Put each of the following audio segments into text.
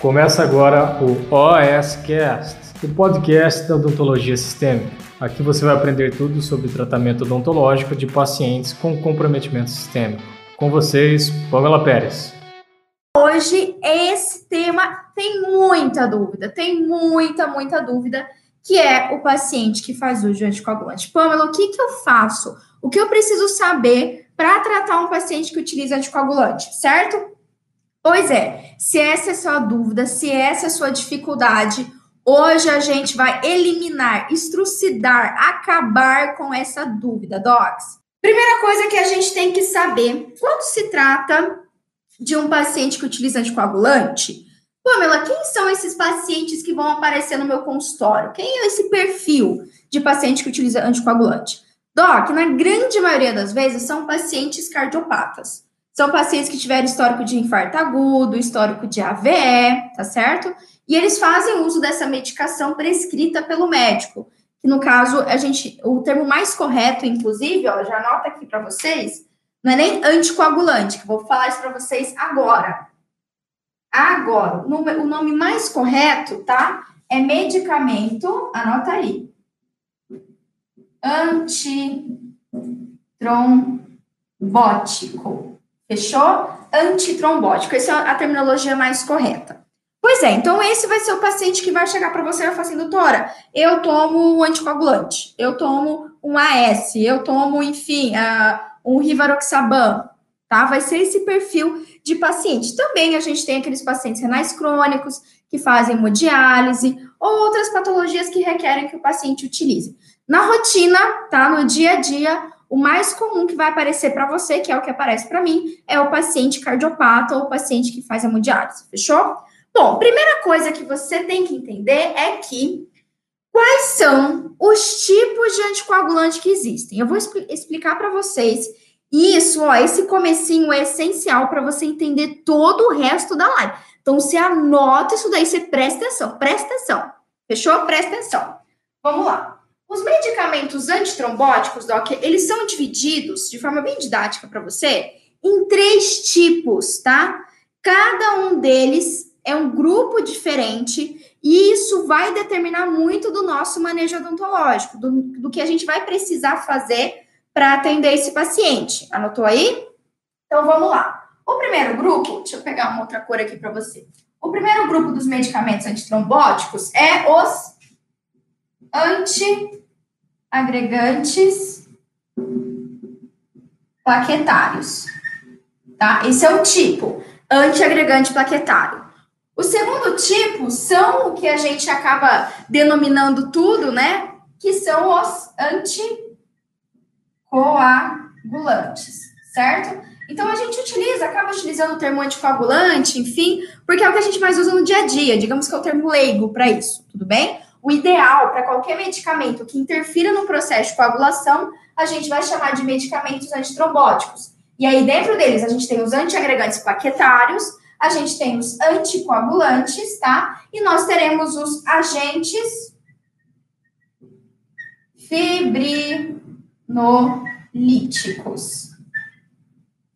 Começa agora o OSCast, o podcast da odontologia sistêmica. Aqui você vai aprender tudo sobre tratamento odontológico de pacientes com comprometimento sistêmico. Com vocês, Pamela Pérez. Hoje esse tema tem muita dúvida, tem muita, muita dúvida, que é o paciente que faz uso de anticoagulante. Pamela, o que, que eu faço? O que eu preciso saber para tratar um paciente que utiliza anticoagulante, certo? Pois é, se essa é sua dúvida, se essa é sua dificuldade, hoje a gente vai eliminar, estrucidar, acabar com essa dúvida, docs. Primeira coisa que a gente tem que saber, quando se trata de um paciente que utiliza anticoagulante, Pamela, quem são esses pacientes que vão aparecer no meu consultório? Quem é esse perfil de paciente que utiliza anticoagulante? Doc, na grande maioria das vezes são pacientes cardiopatas. São pacientes que tiveram histórico de infarto agudo, histórico de AVE, tá certo? E eles fazem uso dessa medicação prescrita pelo médico. Que no caso, a gente, o termo mais correto, inclusive, ó, já anota aqui para vocês, não é nem anticoagulante, que eu vou falar isso para vocês agora. Agora, o nome mais correto, tá? É medicamento, anota aí. Antitrombótico. Fechou? Antitrombótico. Essa é a terminologia mais correta. Pois é, então esse vai ser o paciente que vai chegar para você e vai falar assim, doutora, eu tomo um anticoagulante, eu tomo um AS, eu tomo, enfim, uh, um Rivaroxaban, tá? Vai ser esse perfil de paciente. Também a gente tem aqueles pacientes renais crônicos que fazem hemodiálise ou outras patologias que requerem que o paciente utilize. Na rotina, tá? No dia a dia, o mais comum que vai aparecer para você, que é o que aparece para mim, é o paciente cardiopata ou o paciente que faz hemodiálise, fechou? Bom, primeira coisa que você tem que entender é que quais são os tipos de anticoagulante que existem. Eu vou expl explicar para vocês isso, ó, esse comecinho é essencial para você entender todo o resto da live. Então, você anota isso daí, você presta atenção, presta atenção. Fechou? Presta atenção. Vamos lá. Os medicamentos antitrombóticos, Doc, eles são divididos de forma bem didática para você em três tipos, tá? Cada um deles é um grupo diferente e isso vai determinar muito do nosso manejo odontológico, do, do que a gente vai precisar fazer para atender esse paciente. Anotou aí? Então vamos lá. O primeiro grupo, deixa eu pegar uma outra cor aqui para você. O primeiro grupo dos medicamentos antitrombóticos é os anti agregantes plaquetários. Tá? Esse é o tipo antiagregante plaquetário. O segundo tipo são o que a gente acaba denominando tudo, né? Que são os anticoagulantes, certo? Então a gente utiliza, acaba utilizando o termo anticoagulante, enfim, porque é o que a gente mais usa no dia a dia, digamos que é o termo leigo para isso, tudo bem? O ideal para qualquer medicamento que interfira no processo de coagulação, a gente vai chamar de medicamentos antitrombóticos. E aí, dentro deles, a gente tem os antiagregantes plaquetários, a gente tem os anticoagulantes, tá? E nós teremos os agentes fibrinolíticos.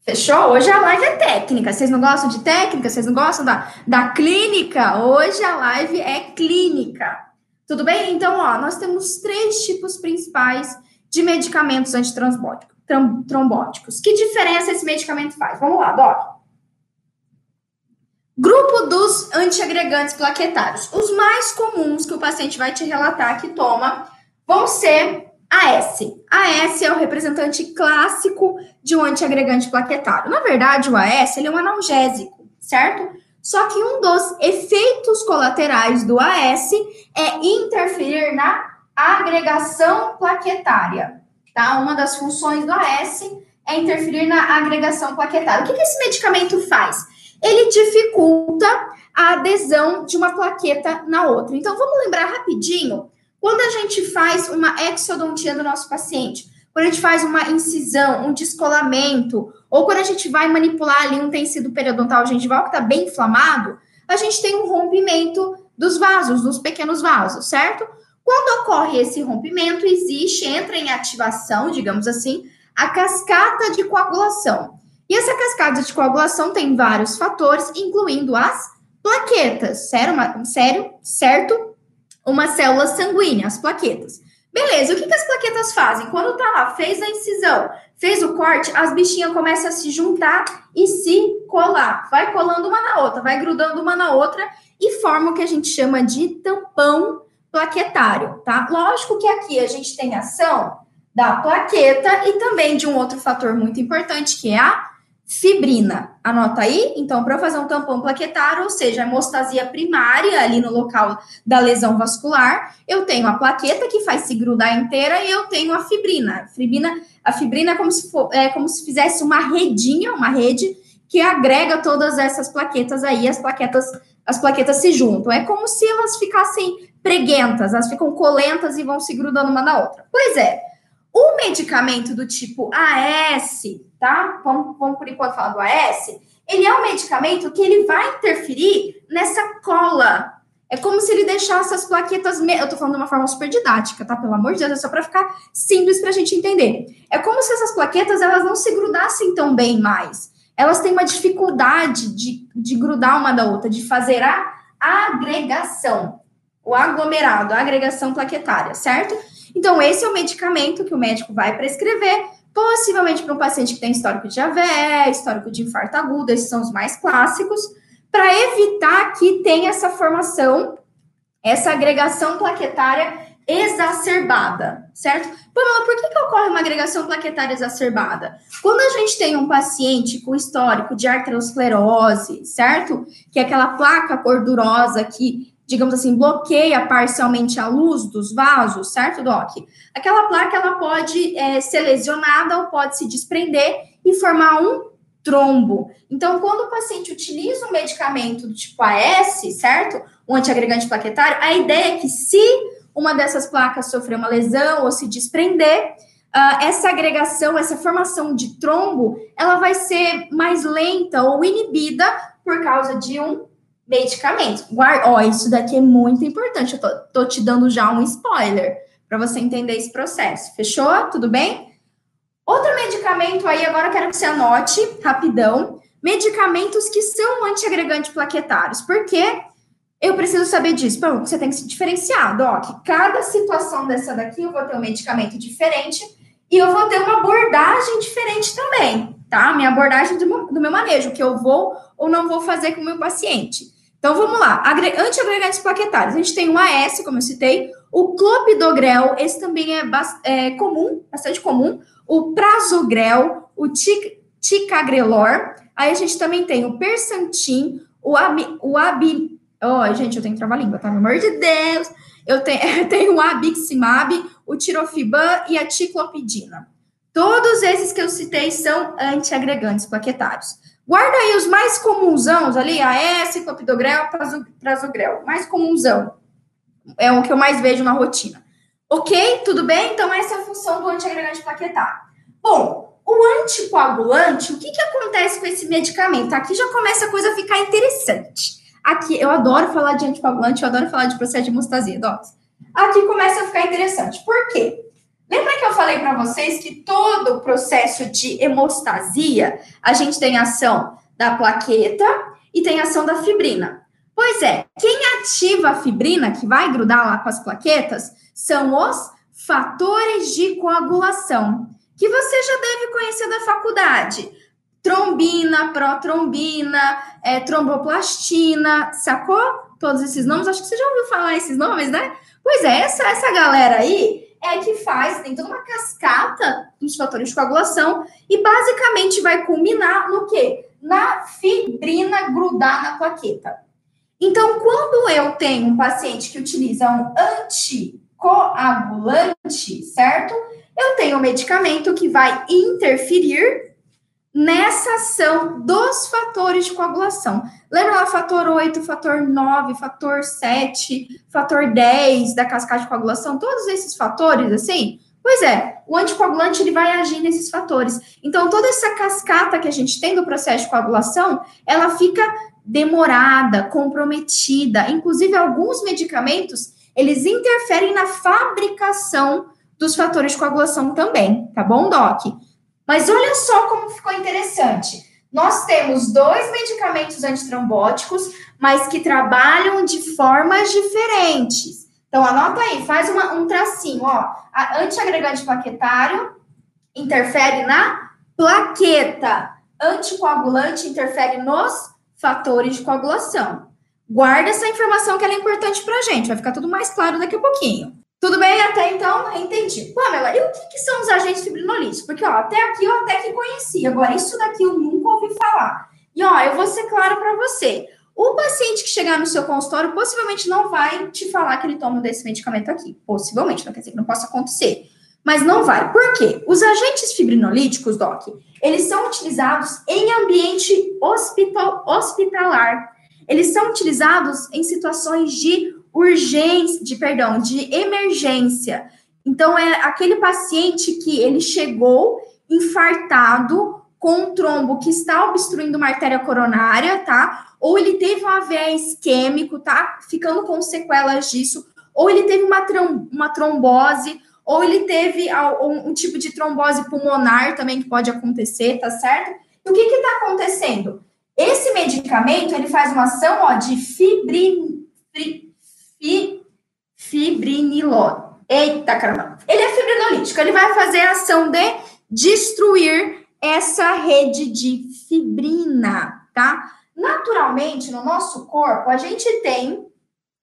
Fechou? Hoje a live é técnica. Vocês não gostam de técnica? Vocês não gostam da, da clínica? Hoje a live é clínica. Tudo bem? Então, ó, nós temos três tipos principais de medicamentos antitrombóticos. Que diferença esse medicamento faz? Vamos lá, Doc. Grupo dos antiagregantes plaquetários. Os mais comuns que o paciente vai te relatar que toma vão ser AS. AS é o representante clássico de um antiagregante plaquetário. Na verdade, o AS ele é um analgésico, certo? Só que um dos efeitos colaterais do AS é interferir na agregação plaquetária, tá? Uma das funções do AS é interferir na agregação plaquetária. O que, que esse medicamento faz? Ele dificulta a adesão de uma plaqueta na outra. Então, vamos lembrar rapidinho, quando a gente faz uma exodontia do nosso paciente, quando a gente faz uma incisão, um descolamento, ou quando a gente vai manipular ali um tecido periodontal gengival que está bem inflamado, a gente tem um rompimento dos vasos, dos pequenos vasos, certo? Quando ocorre esse rompimento, existe, entra em ativação, digamos assim, a cascata de coagulação. E essa cascata de coagulação tem vários fatores, incluindo as Plaquetas, sério, uma, sério, certo? Uma célula sanguínea, as plaquetas. Beleza, o que, que as plaquetas fazem? Quando tá lá, fez a incisão, fez o corte, as bichinhas começam a se juntar e se colar. Vai colando uma na outra, vai grudando uma na outra e forma o que a gente chama de tampão plaquetário, tá? Lógico que aqui a gente tem ação da plaqueta e também de um outro fator muito importante, que é a fibrina. Anota aí? Então, para fazer um tampão plaquetário, ou seja, a hemostasia primária ali no local da lesão vascular, eu tenho a plaqueta que faz se grudar inteira e eu tenho a fibrina. A fibrina, a fibrina é como se, for, é como se fizesse uma redinha, uma rede que agrega todas essas plaquetas aí, as plaquetas, as plaquetas se juntam. É como se elas ficassem preguentas, elas ficam colentas e vão se grudando uma na outra. Pois é, o medicamento do tipo AS tá? Vamos, vamos por enquanto falar do AS. Ele é um medicamento que ele vai interferir nessa cola. É como se ele deixasse as plaquetas. Me... Eu tô falando de uma forma super didática, tá? Pelo amor de Deus, é só para ficar simples para a gente entender. É como se essas plaquetas elas não se grudassem tão bem mais. Elas têm uma dificuldade de, de grudar uma da outra, de fazer a agregação, o aglomerado, a agregação plaquetária, certo? Então, esse é o medicamento que o médico vai prescrever possivelmente para um paciente que tem histórico de AVE, histórico de infarto agudo, esses são os mais clássicos, para evitar que tenha essa formação, essa agregação plaquetária exacerbada, certo? Pamela, por que, que ocorre uma agregação plaquetária exacerbada? Quando a gente tem um paciente com histórico de arteriosclerose, certo? Que é aquela placa gordurosa que digamos assim, bloqueia parcialmente a luz dos vasos, certo, Doc? Aquela placa ela pode é, ser lesionada ou pode se desprender e formar um trombo. Então, quando o paciente utiliza um medicamento do tipo AS, certo? Um antiagregante plaquetário, a ideia é que se uma dessas placas sofrer uma lesão ou se desprender, uh, essa agregação, essa formação de trombo, ela vai ser mais lenta ou inibida por causa de um medicamentos. Guarda, ó, isso daqui é muito importante. Eu tô, tô te dando já um spoiler para você entender esse processo. Fechou? Tudo bem? Outro medicamento aí, agora quero que você anote rapidão. Medicamentos que são antiagregantes plaquetários. Por quê? Eu preciso saber disso. Bom, você tem que se diferenciar, Doc. Cada situação dessa daqui eu vou ter um medicamento diferente e eu vou ter uma abordagem diferente também, tá? Minha abordagem do, do meu manejo, que eu vou ou não vou fazer com o meu paciente. Então vamos lá, antiagregantes plaquetários. A gente tem o AS, como eu citei, o clopidogrel, esse também é, é comum, bastante comum, o prasugrel, o tic, ticagrelor. Aí a gente também tem o persantin, o abi, o abi, oh, gente, eu tenho que travar a língua, tá? Pelo amor de Deus. Eu tenho, eu tenho o abiximab, o tirofiban e a ticlopidina. Todos esses que eu citei são antiagregantes plaquetários. Guarda aí os mais comunsãos ali, AS, clopidogrel, prasugrel. Mais comunsão. É o que eu mais vejo na rotina. Ok? Tudo bem? Então, essa é a função do antiagregante plaquetário. Bom, o anticoagulante, o que, que acontece com esse medicamento? Aqui já começa a coisa a ficar interessante. Aqui, eu adoro falar de anticoagulante, eu adoro falar de processo de hemostasia. Aqui começa a ficar interessante. Por quê? Lembra que eu falei para vocês que todo o processo de hemostasia, a gente tem ação da plaqueta e tem ação da fibrina. Pois é, quem ativa a fibrina, que vai grudar lá com as plaquetas, são os fatores de coagulação, que você já deve conhecer da faculdade. Trombina, protrombina, é, tromboplastina, sacou? Todos esses nomes, acho que você já ouviu falar esses nomes, né? Pois é, essa, essa galera aí é que faz, tem toda uma cascata dos fatores de coagulação e basicamente vai culminar no quê? Na fibrina grudar na plaqueta. Então, quando eu tenho um paciente que utiliza um anticoagulante, certo? Eu tenho um medicamento que vai interferir nessa ação dos fatores de coagulação. Lembra lá fator 8, fator 9, fator 7, fator 10 da cascata de coagulação? Todos esses fatores, assim? Pois é, o anticoagulante ele vai agir nesses fatores. Então, toda essa cascata que a gente tem do processo de coagulação, ela fica demorada, comprometida. Inclusive, alguns medicamentos, eles interferem na fabricação dos fatores de coagulação também, tá bom, Doc? Mas olha só como ficou interessante. nós temos dois medicamentos antitrombóticos, mas que trabalham de formas diferentes. Então, anota aí, faz uma, um tracinho, ó. A antiagregante plaquetário interfere na plaqueta. Anticoagulante interfere nos fatores de coagulação. Guarda essa informação que ela é importante para a gente, vai ficar tudo mais claro daqui a pouquinho. Tudo bem até então? Entendi. Pamela, e o que, que são os agentes fibrinolíticos? Porque, ó, até aqui eu até que conhecia, agora isso daqui eu nunca ouvi falar. E, ó, eu vou ser claro para você. O paciente que chegar no seu consultório possivelmente não vai te falar que ele toma desse medicamento aqui. Possivelmente, não quer dizer que não possa acontecer. Mas não vai. Por quê? Os agentes fibrinolíticos, Doc, eles são utilizados em ambiente hospital, hospitalar. Eles são utilizados em situações de urgência, de perdão, de emergência. Então é aquele paciente que ele chegou infartado com um trombo que está obstruindo uma artéria coronária, tá? Ou ele teve um AVE isquêmico, tá? Ficando com sequelas disso, ou ele teve uma, uma trombose, ou ele teve um, um, tipo de trombose pulmonar também que pode acontecer, tá certo? E o que que tá acontecendo? Esse medicamento, ele faz uma ação, ó, de fibrin, fi, fibrinilol. Eita, caramba. Ele é fibrinolítico, ele vai fazer a ação de destruir essa rede de fibrina, tá? Naturalmente, no nosso corpo, a gente tem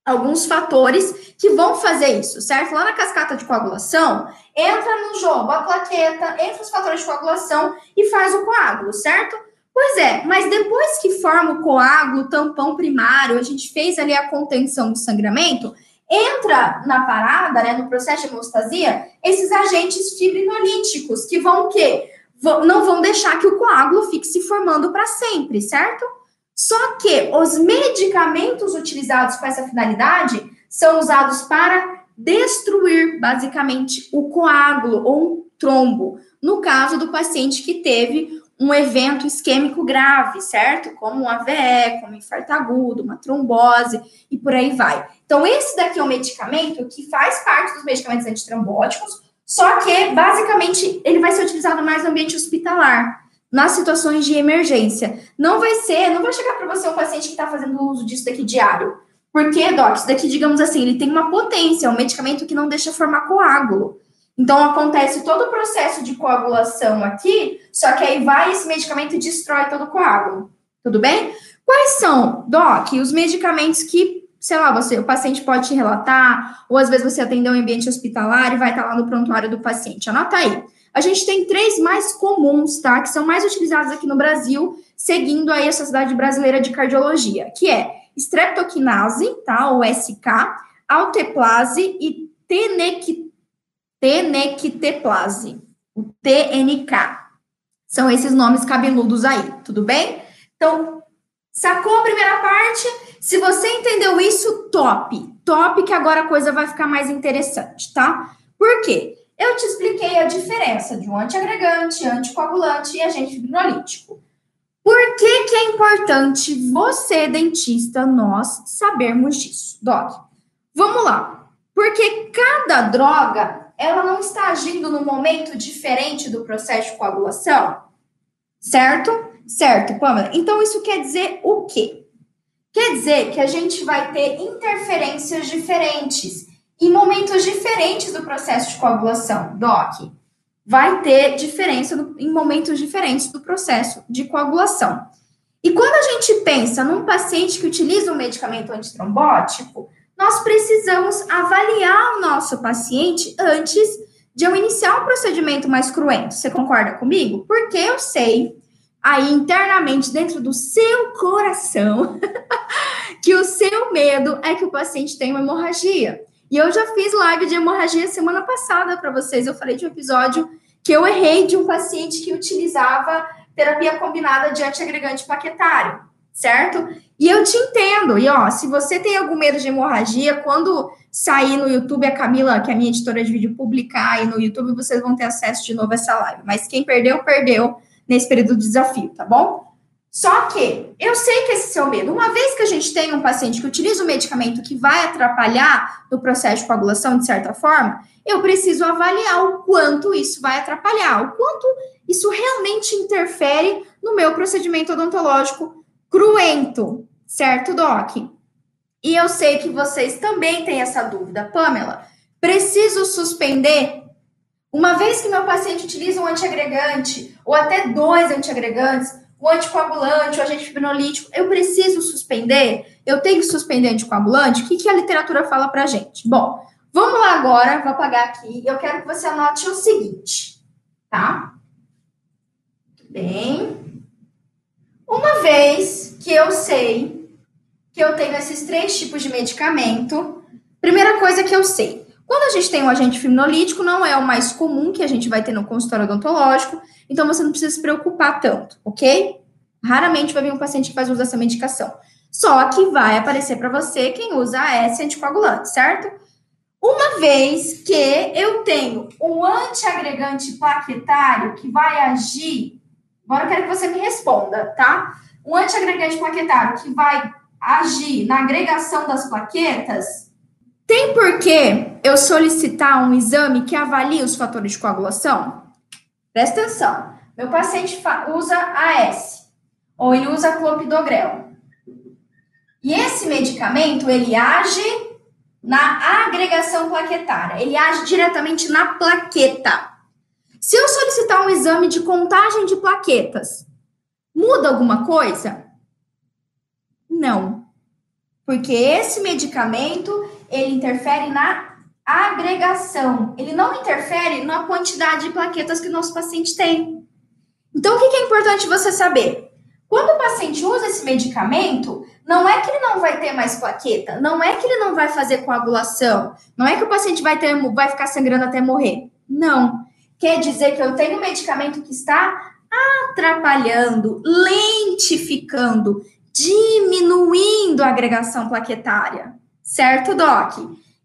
alguns fatores que vão fazer isso, certo? Lá na cascata de coagulação, entra no jogo a plaqueta, entra os fatores de coagulação e faz o coágulo, certo? Pois é, mas depois que forma o coágulo, o tampão primário, a gente fez ali a contenção do sangramento, entra na parada, né, no processo de hemostasia, esses agentes fibrinolíticos que vão o quê? não vão deixar que o coágulo fique se formando para sempre, certo? Só que os medicamentos utilizados para essa finalidade são usados para destruir, basicamente, o coágulo ou um trombo, no caso do paciente que teve um evento isquêmico grave, certo? Como um AVE, como um infarto agudo, uma trombose e por aí vai. Então, esse daqui é um medicamento que faz parte dos medicamentos antitrombóticos, só que, basicamente, ele vai ser utilizado mais no ambiente hospitalar, nas situações de emergência. Não vai ser, não vai chegar para você um paciente que está fazendo uso disso daqui diário. Porque, Doc, isso daqui, digamos assim, ele tem uma potência, é um medicamento que não deixa formar coágulo. Então, acontece todo o processo de coagulação aqui, só que aí vai esse medicamento e destrói todo o coágulo. Tudo bem? Quais são, Doc, os medicamentos que, sei lá, você, o paciente pode te relatar, ou às vezes você atendeu um ambiente hospitalar e vai estar lá no prontuário do paciente? Anota aí. A gente tem três mais comuns, tá? Que são mais utilizados aqui no Brasil, seguindo aí a Sociedade Brasileira de Cardiologia, que é streptokinase, tá? O SK, alteplase e tenectase Tenequiteplase, o TNK. São esses nomes cabeludos aí, tudo bem? Então, sacou a primeira parte? Se você entendeu isso, top. Top, que agora a coisa vai ficar mais interessante, tá? Por quê? Eu te expliquei a diferença de um antiagregante, anticoagulante e agente fibrinolítico. Por que, que é importante você, dentista, nós sabermos disso? Doc, vamos lá. Porque cada droga ela não está agindo num momento diferente do processo de coagulação? Certo? Certo, Pamela. Então, isso quer dizer o quê? Quer dizer que a gente vai ter interferências diferentes em momentos diferentes do processo de coagulação, DOC. Vai ter diferença em momentos diferentes do processo de coagulação. E quando a gente pensa num paciente que utiliza um medicamento antitrombótico, nós precisamos avaliar o nosso paciente antes de eu iniciar um procedimento mais cruento. Você concorda comigo? Porque eu sei aí internamente dentro do seu coração que o seu medo é que o paciente tenha uma hemorragia. E eu já fiz live de hemorragia semana passada para vocês. Eu falei de um episódio que eu errei de um paciente que utilizava terapia combinada de antiagregante plaquetário certo? E eu te entendo. E ó, se você tem algum medo de hemorragia, quando sair no YouTube, a Camila, que é a minha editora de vídeo, publicar aí no YouTube, vocês vão ter acesso de novo a essa live. Mas quem perdeu, perdeu nesse período de desafio, tá bom? Só que eu sei que esse é seu medo. Uma vez que a gente tem um paciente que utiliza um medicamento que vai atrapalhar no processo de coagulação, de certa forma, eu preciso avaliar o quanto isso vai atrapalhar, o quanto isso realmente interfere no meu procedimento odontológico cruento, certo, Doc? E eu sei que vocês também têm essa dúvida. Pamela, preciso suspender? Uma vez que meu paciente utiliza um antiagregante, ou até dois antiagregantes, o anticoagulante, o agente fibrinolítico, eu preciso suspender? Eu tenho que suspender anticoagulante? O que, a literatura fala pra gente? Bom, vamos lá agora, vou apagar aqui. Eu quero que você anote o seguinte, tá? Bem. Uma vez que eu sei que eu tenho esses três tipos de medicamento, primeira coisa que eu sei, quando a gente tem um agente fibrinolítico, não é o mais comum que a gente vai ter no consultório odontológico, então você não precisa se preocupar tanto, ok? Raramente vai vir um paciente que faz uso dessa medicação. Só que vai aparecer para você quem usa AS anticoagulante, certo? Uma vez que eu tenho um antiagregante plaquetário que vai agir, agora eu quero que você me responda, tá? Um antiagregante plaquetário que vai agir na agregação das plaquetas, tem por que eu solicitar um exame que avalie os fatores de coagulação? Presta atenção. Meu paciente usa AS ou ele usa clopidogrel. E esse medicamento, ele age na agregação plaquetária. Ele age diretamente na plaqueta. Se eu solicitar um exame de contagem de plaquetas, muda alguma coisa? Não. Porque esse medicamento, ele interfere na agregação. Ele não interfere na quantidade de plaquetas que o nosso paciente tem. Então, o que é importante você saber? Quando o paciente usa esse medicamento, não é que ele não vai ter mais plaqueta, não é que ele não vai fazer coagulação, não é que o paciente vai, ter, vai ficar sangrando até morrer. Não. Quer dizer que eu tenho um medicamento que está atrapalhando, lentificando, diminuindo a agregação plaquetária. Certo, Doc?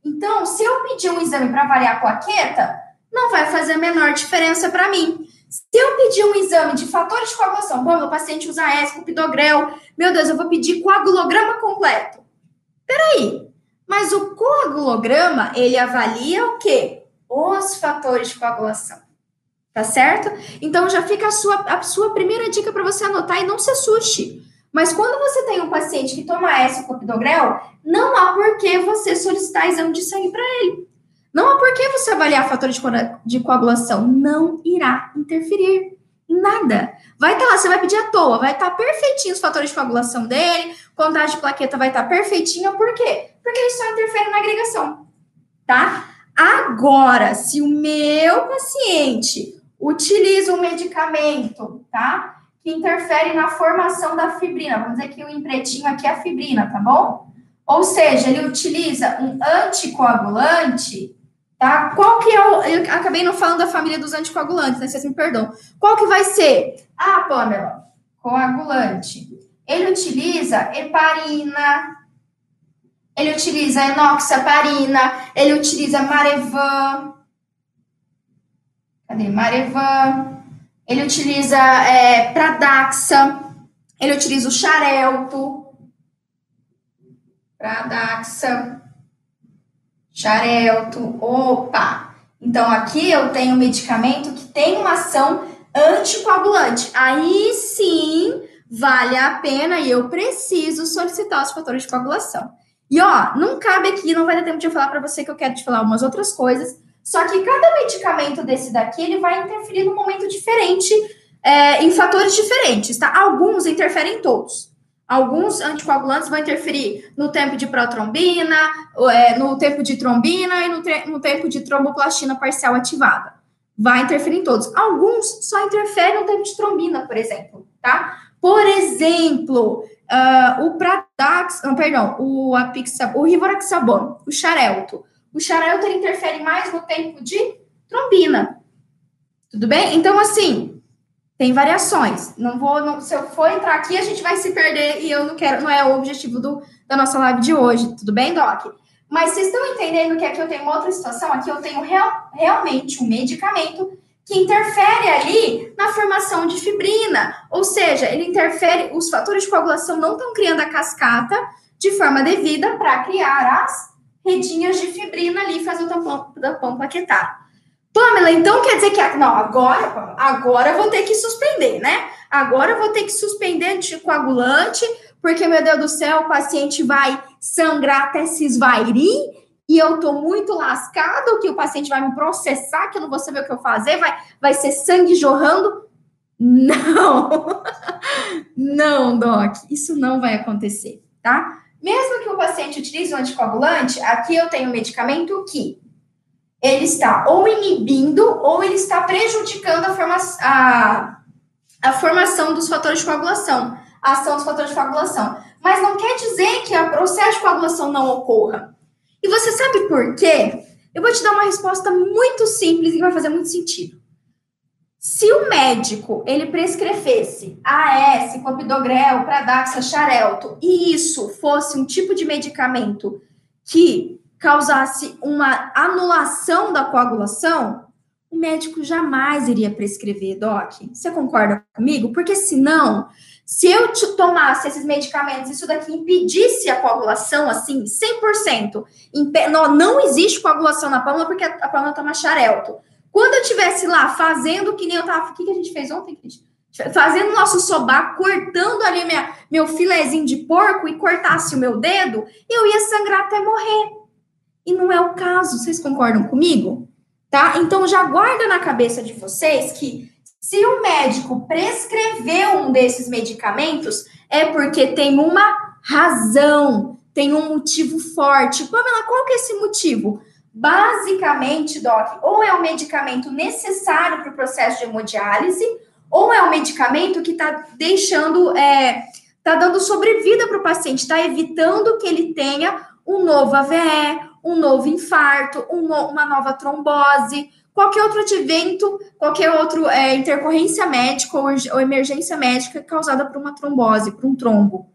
Então, se eu pedir um exame para avaliar a plaqueta, não vai fazer a menor diferença para mim. Se eu pedir um exame de fatores de coagulação, bom, meu paciente usa ESCO, pidogrel, meu Deus, eu vou pedir coagulograma completo. Peraí, mas o coagulograma, ele avalia o quê? Os fatores de coagulação. Tá certo? Então já fica a sua, a sua primeira dica para você anotar e não se assuste. Mas quando você tem um paciente que toma essa clopidogrel, não há por que você solicitar exame de sangue para ele. Não há por que você avaliar fatores de coagulação. Não irá interferir nada. Vai estar tá lá, você vai pedir à toa, vai estar tá perfeitinho os fatores de coagulação dele, contagem de plaqueta vai estar tá perfeitinha. Por quê? Porque ele só interfere na agregação, tá? Agora, se o meu paciente utiliza um medicamento, tá? que interfere na formação da fibrina. Vamos dizer que o empretinho aqui é a fibrina, tá bom? Ou seja, ele utiliza um anticoagulante, tá? Qual que é o. Eu acabei não falando da família dos anticoagulantes, né? Vocês me perdoam. Qual que vai ser? Ah, Pamela, coagulante. Ele utiliza heparina, ele utiliza enoxaparina, ele utiliza marevan. Cadê? Marevan. Ele utiliza é, Pradaxa, ele utiliza o xarelto, Pradaxa, xarelto, opa! Então, aqui eu tenho um medicamento que tem uma ação anticoagulante. Aí sim vale a pena e eu preciso solicitar os fatores de coagulação. E ó, não cabe aqui, não vai dar tempo de eu falar para você que eu quero te falar umas outras coisas, só que cada medicamento desse daqui, ele vai interferir num momento diferente, é, em fatores diferentes, tá? Alguns interferem em todos. Alguns anticoagulantes vão interferir no tempo de protrombina, é, no tempo de trombina e no, no tempo de tromboplastina parcial ativada. Vai interferir em todos. Alguns só interferem no tempo de trombina, por exemplo, tá? Por exemplo, uh, o Pradax, não, perdão, o Apixab, o Rivaroxaban, o Xarelto o xarelto interfere mais no tempo de trombina. Tudo bem? Então, assim, tem variações. Não vou, não, se eu for entrar aqui, a gente vai se perder e eu não quero, não é o objetivo do, da nossa live de hoje. Tudo bem, Doc? Mas vocês estão entendendo que aqui eu tenho outra situação? Aqui eu tenho real, realmente um medicamento que interfere ali na formação de fibrina, ou seja, ele interfere, os fatores de coagulação não estão criando a cascata de forma devida para criar as redinhas de fibrina ali, fazer o tampão, tampão plaquetário. Pamela, então quer dizer que não, agora, agora eu vou ter que suspender, né? Agora eu vou ter que suspender anticoagulante, porque, meu Deus do céu, o paciente vai sangrar até se esvairir e eu tô muito lascado, que o paciente vai me processar, que eu não vou saber o que eu fazer, vai, vai ser sangue jorrando. Não, não, Doc, isso não vai acontecer, tá? Mesmo que o paciente utilize um anticoagulante, aqui eu tenho um medicamento que ele está ou inibindo ou ele está prejudicando a, forma, a, a formação dos fatores de coagulação, a ação dos fatores de coagulação. Mas não quer dizer que o processo de coagulação não ocorra. E você sabe por quê? Eu vou te dar uma resposta muito simples e que vai fazer muito sentido. Se o médico ele prescrevesse AS, clopidogrel, Pradaxa, Xarelto, e isso fosse um tipo de medicamento que causasse uma anulação da coagulação, o médico jamais iria prescrever, Doc. Você concorda comigo? Porque senão, se eu tomasse esses medicamentos, isso daqui impedisse a coagulação, assim, 100%, não, existe coagulação na pâmela porque a, a pâmela toma xarelto. Quando eu estivesse lá fazendo que nem eu tava. O que, que a gente fez ontem, Cris? Fazendo nosso sobá, cortando ali minha, meu filezinho de porco e cortasse o meu dedo, eu ia sangrar até morrer. E não é o caso, vocês concordam comigo? Tá? Então já guarda na cabeça de vocês que se o médico prescreveu um desses medicamentos, é porque tem uma razão, tem um motivo forte. Pamela, qual que é esse motivo? Basicamente, Doc, ou é um medicamento necessário para o processo de hemodiálise, ou é um medicamento que está deixando, é, está dando sobrevida para o paciente, está evitando que ele tenha um novo AVE, um novo infarto, um no, uma nova trombose, qualquer outro evento, qualquer outra é, intercorrência médica ou, ou emergência médica causada por uma trombose, por um trombo.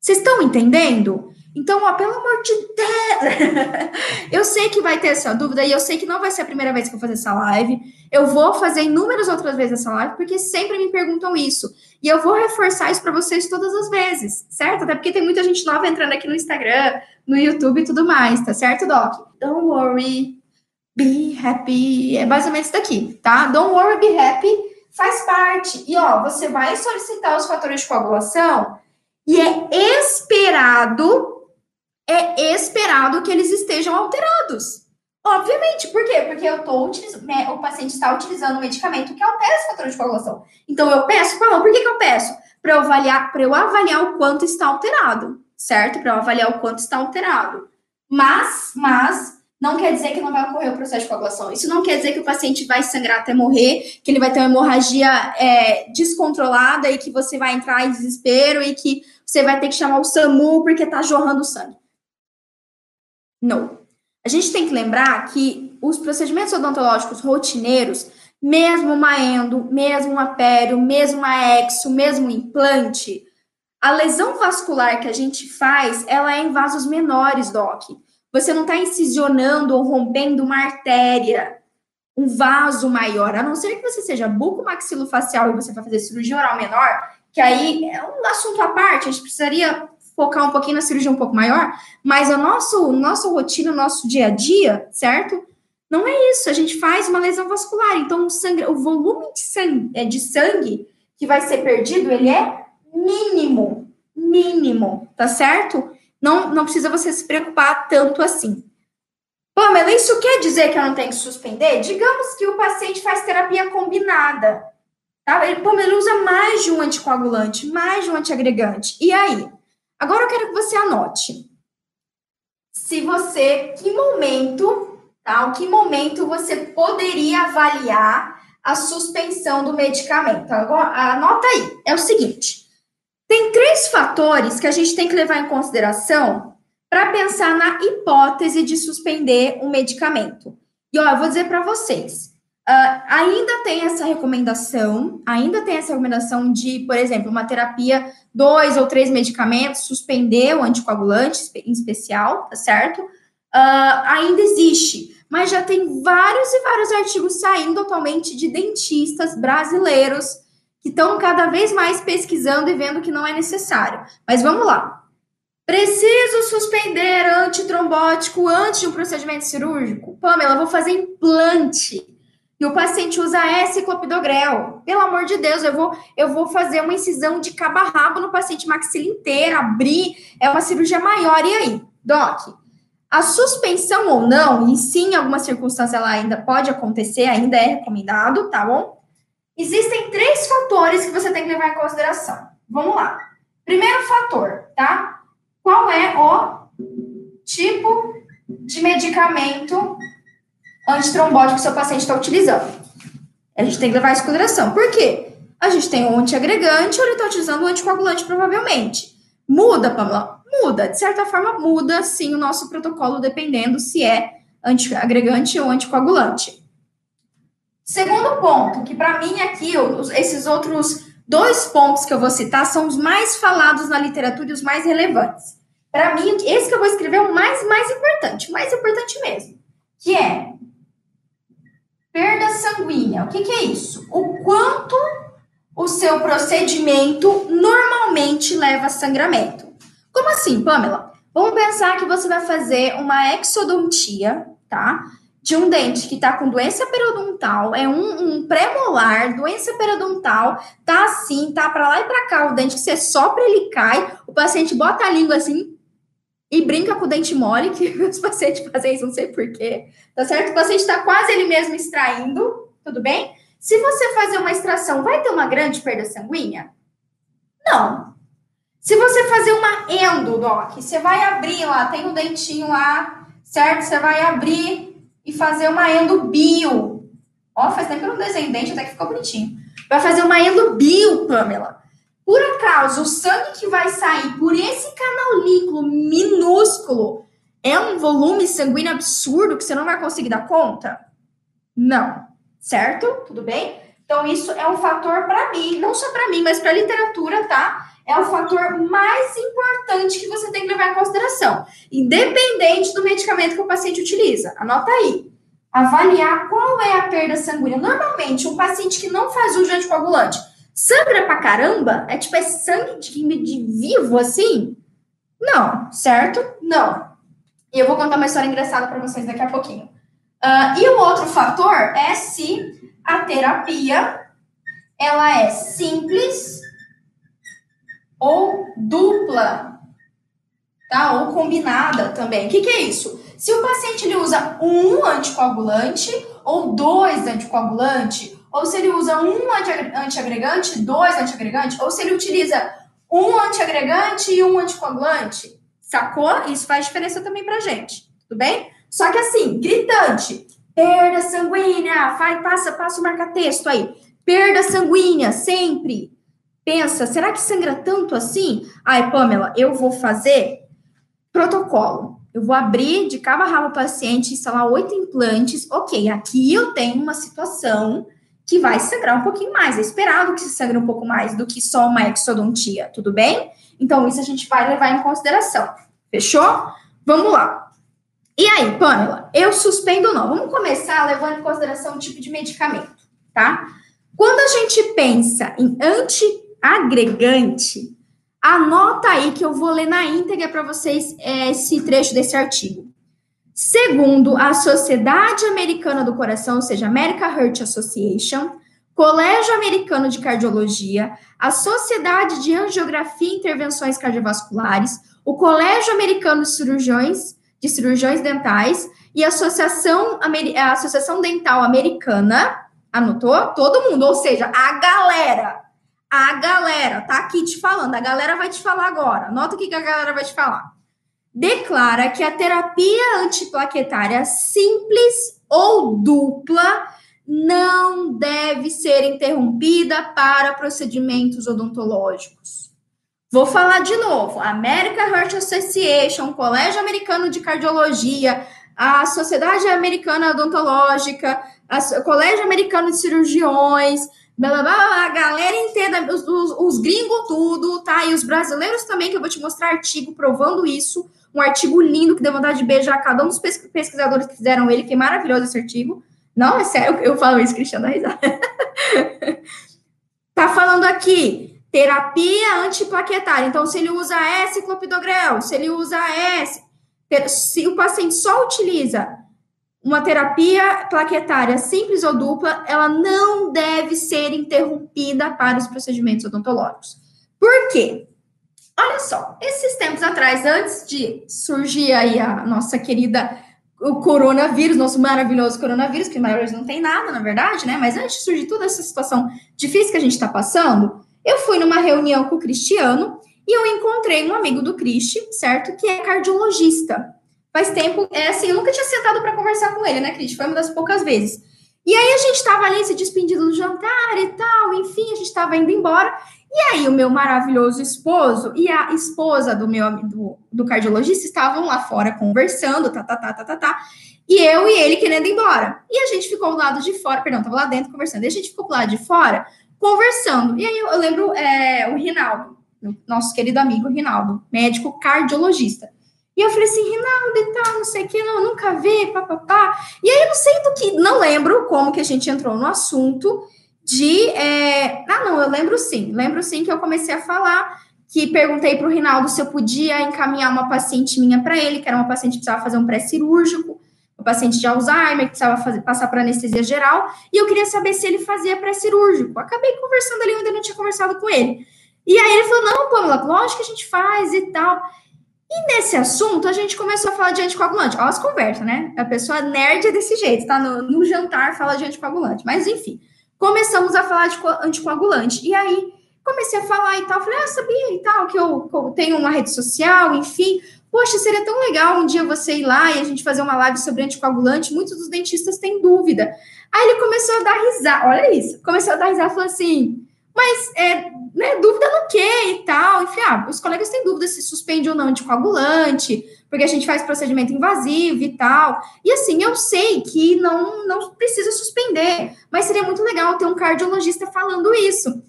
Vocês estão entendendo? Então, ó, pelo amor de Deus, eu sei que vai ter essa dúvida e eu sei que não vai ser a primeira vez que eu vou fazer essa live. Eu vou fazer inúmeras outras vezes essa live porque sempre me perguntam isso. E eu vou reforçar isso para vocês todas as vezes, certo? Até porque tem muita gente nova entrando aqui no Instagram, no YouTube e tudo mais, tá certo, Doc? Don't worry, be happy. É basicamente isso daqui, tá? Don't worry, be happy faz parte. E ó, você vai solicitar os fatores de coagulação e é esperado é esperado que eles estejam alterados. Obviamente, por quê? Porque eu tô utilizando, né, o paciente está utilizando um medicamento que altera esse fator de coagulação. Então eu peço, não, por que, que eu peço? Para eu avaliar, para eu avaliar o quanto está alterado, certo? Para eu avaliar o quanto está alterado. Mas, mas não quer dizer que não vai ocorrer o processo de coagulação. Isso não quer dizer que o paciente vai sangrar até morrer, que ele vai ter uma hemorragia é, descontrolada e que você vai entrar em desespero e que você vai ter que chamar o SAMU porque está jorrando sangue. Não. A gente tem que lembrar que os procedimentos odontológicos rotineiros, mesmo uma endo, mesmo uma pério, mesmo uma exo, mesmo implante, a lesão vascular que a gente faz, ela é em vasos menores, Doc. Você não está incisionando ou rompendo uma artéria, um vaso maior, a não ser que você seja bucomaxilofacial e você vai fazer cirurgia oral menor, que aí é um assunto à parte, a gente precisaria focar um pouquinho na cirurgia um pouco maior, mas a nosso, rotina, o nosso dia a dia, certo? Não é isso, a gente faz uma lesão vascular, então o, sangue, o volume de sangue, é, de sangue que vai ser perdido, ele é mínimo, mínimo, tá certo? Não, não precisa você se preocupar tanto assim. Pamela, isso quer dizer que eu não tenho que suspender? Digamos que o paciente faz terapia combinada. Tá? Ele, Pamela, ele usa mais de um anticoagulante, mais de um antiagregante. E aí? Agora eu quero que você anote. Se você, que momento, tá? Que momento você poderia avaliar a suspensão do medicamento? Agora, anota aí. É o seguinte: tem três fatores que a gente tem que levar em consideração para pensar na hipótese de suspender um medicamento. E ó, eu vou dizer para vocês. Uh, ainda tem essa recomendação, ainda tem essa recomendação de, por exemplo, uma terapia, dois ou três medicamentos, suspender o anticoagulante em especial, tá certo? Uh, ainda existe, mas já tem vários e vários artigos saindo atualmente de dentistas brasileiros que estão cada vez mais pesquisando e vendo que não é necessário. Mas vamos lá. Preciso suspender antitrombótico antes de um procedimento cirúrgico? Pamela, vou fazer implante. E o paciente usa S-clopidogrel. Pelo amor de Deus, eu vou, eu vou fazer uma incisão de cabo a rabo no paciente maxila inteira, abrir, é uma cirurgia maior. E aí, doc? A suspensão ou não, e sim, em algumas circunstâncias ela ainda pode acontecer, ainda é recomendado, tá bom? Existem três fatores que você tem que levar em consideração. Vamos lá. Primeiro fator, tá? Qual é o tipo de medicamento antitrombótico que seu paciente está utilizando? A gente tem que levar em consideração. Por quê? A gente tem um antiagregante ou ele está utilizando um anticoagulante, provavelmente. Muda, Pamela? Muda. De certa forma, muda sim o nosso protocolo, dependendo se é antiagregante ou anticoagulante. Segundo ponto, que para mim aqui, esses outros dois pontos que eu vou citar são os mais falados na literatura e os mais relevantes. Para mim, esse que eu vou escrever é o mais, mais importante, mais importante mesmo, que é perda sanguínea. O que, que é isso? O quanto o seu procedimento normalmente leva a sangramento. Como assim, Pamela? Vamos pensar que você vai fazer uma exodontia, tá? De um dente que está com doença periodontal, é um, um pré-molar, doença periodontal, tá assim, tá para lá e para cá, o dente que você sopra ele cai, o paciente bota a língua assim e brinca com o dente mole, que os pacientes fazem isso, não sei porquê, tá certo? O paciente está quase ele mesmo extraindo, tudo bem? Se você fazer uma extração, vai ter uma grande perda sanguínea? Não. Se você fazer uma endo, Doc, você vai abrir lá, tem um dentinho lá, certo? Você vai abrir e fazer uma endo bio. Ó, faz tempo que eu não desenho dente, até que ficou bonitinho. Vai fazer uma endo bio, Pamela. Por acaso, o sangue que vai sair por esse canalículo minúsculo é um volume sanguíneo absurdo que você não vai conseguir dar conta? Não certo? Tudo bem? Então, isso é um fator para mim, não só para mim, mas para a literatura, tá? É o fator mais importante que você tem que levar em consideração, independente do medicamento que o paciente utiliza. Anota aí. Avaliar qual é a perda sanguínea. Normalmente, um paciente que não faz uso de anticoagulante sangra pra caramba? É tipo, é sangue de, de vivo assim? Não, certo? Não. E eu vou contar uma história engraçada para vocês daqui a pouquinho. Uh, e o outro fator é se a terapia ela é simples ou dupla, tá? Ou combinada também. O que, que é isso? Se o paciente ele usa um anticoagulante ou dois anticoagulantes, ou se ele usa um antiagregante, dois antiagregantes, ou se ele utiliza um antiagregante e um anticoagulante, sacou? Isso faz diferença também pra gente, tudo bem? Só que assim, gritante, perda sanguínea, vai, passa, passa o marca-texto aí. Perda sanguínea, sempre. Pensa, será que sangra tanto assim? Ai, Pamela, eu vou fazer protocolo. Eu vou abrir de cabo a rabo o paciente, instalar oito implantes. Ok, aqui eu tenho uma situação que vai sangrar um pouquinho mais. É esperado que se sangre um pouco mais do que só uma exodontia, tudo bem? Então, isso a gente vai levar em consideração. Fechou? Vamos lá. E aí, Pamela, eu suspendo ou não? Vamos começar levando em consideração o tipo de medicamento, tá? Quando a gente pensa em antiagregante, anota aí que eu vou ler na íntegra para vocês é, esse trecho desse artigo. Segundo a Sociedade Americana do Coração, ou seja, American Heart Association, Colégio Americano de Cardiologia, a Sociedade de Angiografia e Intervenções Cardiovasculares, o Colégio Americano de Cirurgiões de Cirurgiões Dentais e a Associação, a Associação Dental Americana, anotou? Todo mundo, ou seja, a galera, a galera, tá aqui te falando, a galera vai te falar agora, anota o que a galera vai te falar. Declara que a terapia antiplaquetária simples ou dupla não deve ser interrompida para procedimentos odontológicos. Vou falar de novo. American Heart Association, Colégio Americano de Cardiologia, a Sociedade Americana Odontológica, o Colégio Americano de Cirurgiões, blá, blá, blá, a galera inteira, os, os, os gringos tudo, tá? E os brasileiros também, que eu vou te mostrar artigo provando isso. um artigo lindo que deu vontade de beijar cada um dos pesquisadores que fizeram ele, que é maravilhoso esse artigo. Não, é sério, eu falo isso, Cristiano, risada. tá falando aqui, terapia antiplaquetária. Então, se ele usa S, clopidogrel, se ele usa S, se o paciente só utiliza uma terapia plaquetária simples ou dupla, ela não deve ser interrompida para os procedimentos odontológicos. Por quê? Olha só, esses tempos atrás, antes de surgir aí a nossa querida o coronavírus, nosso maravilhoso coronavírus, que maravilhoso não tem nada, na verdade, né? Mas antes de surgir toda essa situação difícil que a gente está passando, eu fui numa reunião com o Cristiano e eu encontrei um amigo do Cristi, certo? Que é cardiologista. Faz tempo, é assim, eu nunca tinha sentado para conversar com ele, né, Cristi? Foi uma das poucas vezes. E aí a gente estava ali se despedindo do jantar e tal, enfim, a gente estava indo embora. E aí o meu maravilhoso esposo e a esposa do meu do, do cardiologista estavam lá fora conversando, tá, tá, tá, tá, tá, tá. E eu e ele querendo ir embora. E a gente ficou do lado de fora, perdão, tava lá dentro conversando. E a gente ficou do lado de fora conversando. E aí eu, eu lembro é, o Rinaldo, nosso querido amigo Rinaldo, médico cardiologista. E eu falei assim, Rinaldo e tal, não sei o que, não, nunca vi, papapá. E aí eu não sei do que, não lembro como que a gente entrou no assunto de. É... Ah, não, eu lembro sim. Lembro sim que eu comecei a falar que perguntei para o Rinaldo se eu podia encaminhar uma paciente minha para ele, que era uma paciente que precisava fazer um pré-cirúrgico, uma paciente de Alzheimer, que precisava fazer, passar para anestesia geral, e eu queria saber se ele fazia pré-cirúrgico. Acabei conversando ali, eu ainda não tinha conversado com ele. E aí ele falou: não, Pamela, lógico que a gente faz e tal. E nesse assunto, a gente começou a falar de anticoagulante. Olha as conversas, né? A pessoa nerd é desse jeito, tá? No, no jantar fala de anticoagulante. Mas enfim começamos a falar de anticoagulante. E aí comecei a falar e tal, falei, ah, sabia e tal, que eu, que eu tenho uma rede social, enfim. Poxa, seria tão legal um dia você ir lá e a gente fazer uma live sobre anticoagulante. Muitos dos dentistas têm dúvida. Aí ele começou a dar risada, olha isso, começou a dar risada falou assim: mas é, né, dúvida no quê e tal. Enfim, ah, os colegas têm dúvida se suspende ou não anticoagulante, porque a gente faz procedimento invasivo e tal. E assim, eu sei que não, não precisa suspender, mas seria muito legal ter um cardiologista falando isso.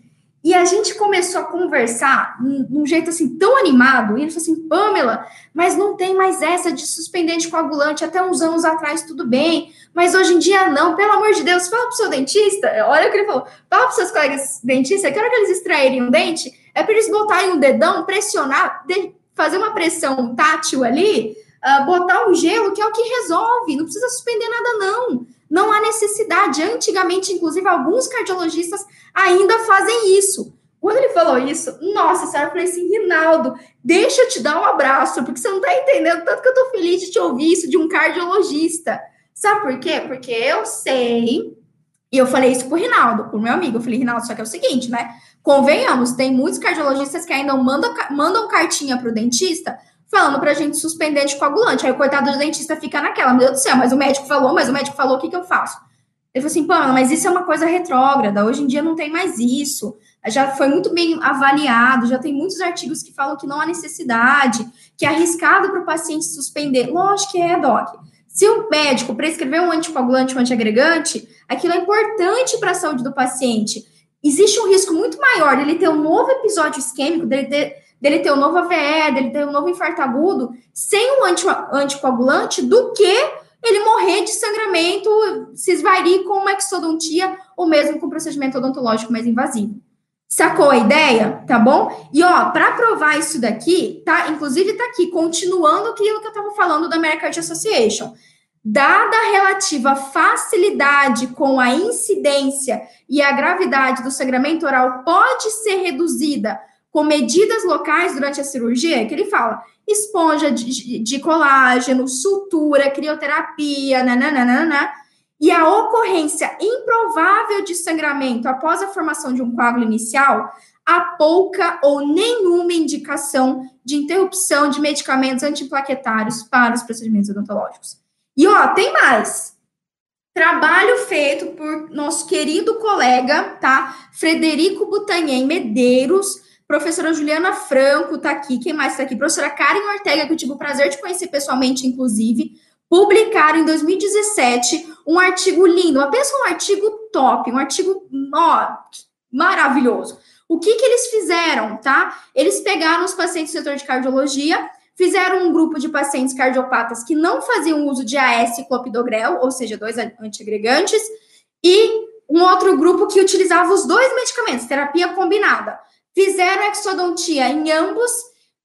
E a gente começou a conversar de um jeito assim tão animado, e ele falou assim: Pamela, mas não tem mais essa de suspendente coagulante. Até uns anos atrás, tudo bem, mas hoje em dia não. Pelo amor de Deus, fala pro seu dentista. Olha o que ele falou: fala pros seus colegas dentistas que hora que eles extraírem um dente, é para eles botarem um dedão, pressionar, fazer uma pressão tátil ali, uh, botar um gelo, que é o que resolve. Não precisa suspender nada, não. Não há necessidade. Antigamente, inclusive, alguns cardiologistas ainda fazem isso. Quando ele falou isso, nossa senhora, eu falei assim, Rinaldo, deixa eu te dar um abraço, porque você não tá entendendo tanto que eu tô feliz de te ouvir isso de um cardiologista. Sabe por quê? Porque eu sei, e eu falei isso pro Rinaldo, pro meu amigo, eu falei, Rinaldo, só que é o seguinte, né? Convenhamos, tem muitos cardiologistas que ainda mandam, mandam cartinha pro dentista falando pra gente suspender anticoagulante. Aí o coitado do dentista fica naquela, meu Deus do céu, mas o médico falou, mas o médico falou, o que, que eu faço? Ele falou assim, Pamela, mas isso é uma coisa retrógrada, hoje em dia não tem mais isso. Já foi muito bem avaliado, já tem muitos artigos que falam que não há necessidade, que é arriscado para o paciente suspender. Lógico que é, Doc. Se o médico prescrever um anticoagulante, um antiagregante, aquilo é importante para a saúde do paciente. Existe um risco muito maior dele ter um novo episódio isquêmico, dele ter dele ter um novo AVE, dele ter um novo infarto agudo, sem um anti, anticoagulante, do que ele morrer de sangramento, se esvair com uma exodontia ou mesmo com procedimento odontológico mais invasivo. Sacou a ideia? Tá bom? E ó, para provar isso daqui, tá? Inclusive tá aqui, continuando aquilo que eu tava falando da American Association. Dada a relativa facilidade com a incidência e a gravidade do sangramento oral pode ser reduzida com medidas locais durante a cirurgia, que ele fala esponja de, de colágeno, sutura, crioterapia, nananana, e a ocorrência improvável de sangramento após a formação de um coágulo inicial, há pouca ou nenhuma indicação de interrupção de medicamentos antiplaquetários para os procedimentos odontológicos. E ó, tem mais. Trabalho feito por nosso querido colega, tá? Frederico Butanhen Medeiros, Professora Juliana Franco está aqui. Quem mais está aqui? Professora Karen Ortega, que eu tive o prazer de conhecer pessoalmente, inclusive. Publicaram em 2017 um artigo lindo. Pensa um artigo top, um artigo ó, maravilhoso. O que, que eles fizeram, tá? Eles pegaram os pacientes do setor de cardiologia, fizeram um grupo de pacientes cardiopatas que não faziam uso de AS e clopidogrel, ou seja, dois antiagregantes, e um outro grupo que utilizava os dois medicamentos, terapia combinada. Fizeram exodontia em ambos,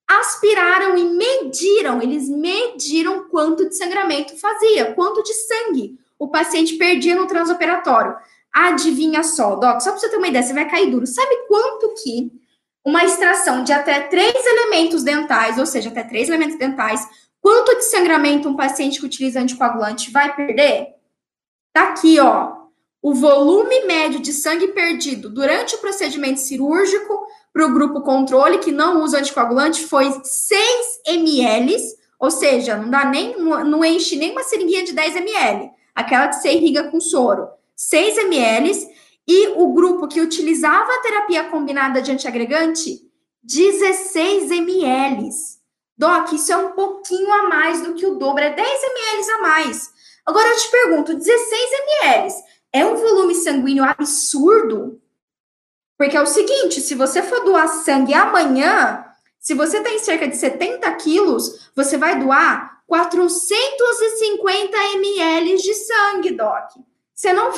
aspiraram e mediram, eles mediram quanto de sangramento fazia, quanto de sangue o paciente perdia no transoperatório. Adivinha só, Doc, só para você ter uma ideia, você vai cair duro. Sabe quanto que uma extração de até três elementos dentais, ou seja, até três elementos dentais, quanto de sangramento um paciente que utiliza anticoagulante vai perder? Tá aqui, ó. O volume médio de sangue perdido durante o procedimento cirúrgico para o grupo controle, que não usa anticoagulante, foi 6 ml, ou seja, não dá nem, não enche nem uma seringuinha de 10 ml, aquela que você irriga com soro. 6 ml, e o grupo que utilizava a terapia combinada de antiagregante, 16 ml. Doc, isso é um pouquinho a mais do que o dobro, é 10 ml a mais. Agora eu te pergunto, 16 ml é um volume sanguíneo absurdo? Porque é o seguinte, se você for doar sangue amanhã, se você tem cerca de 70 quilos, você vai doar 450 ml de sangue, Doc. Você não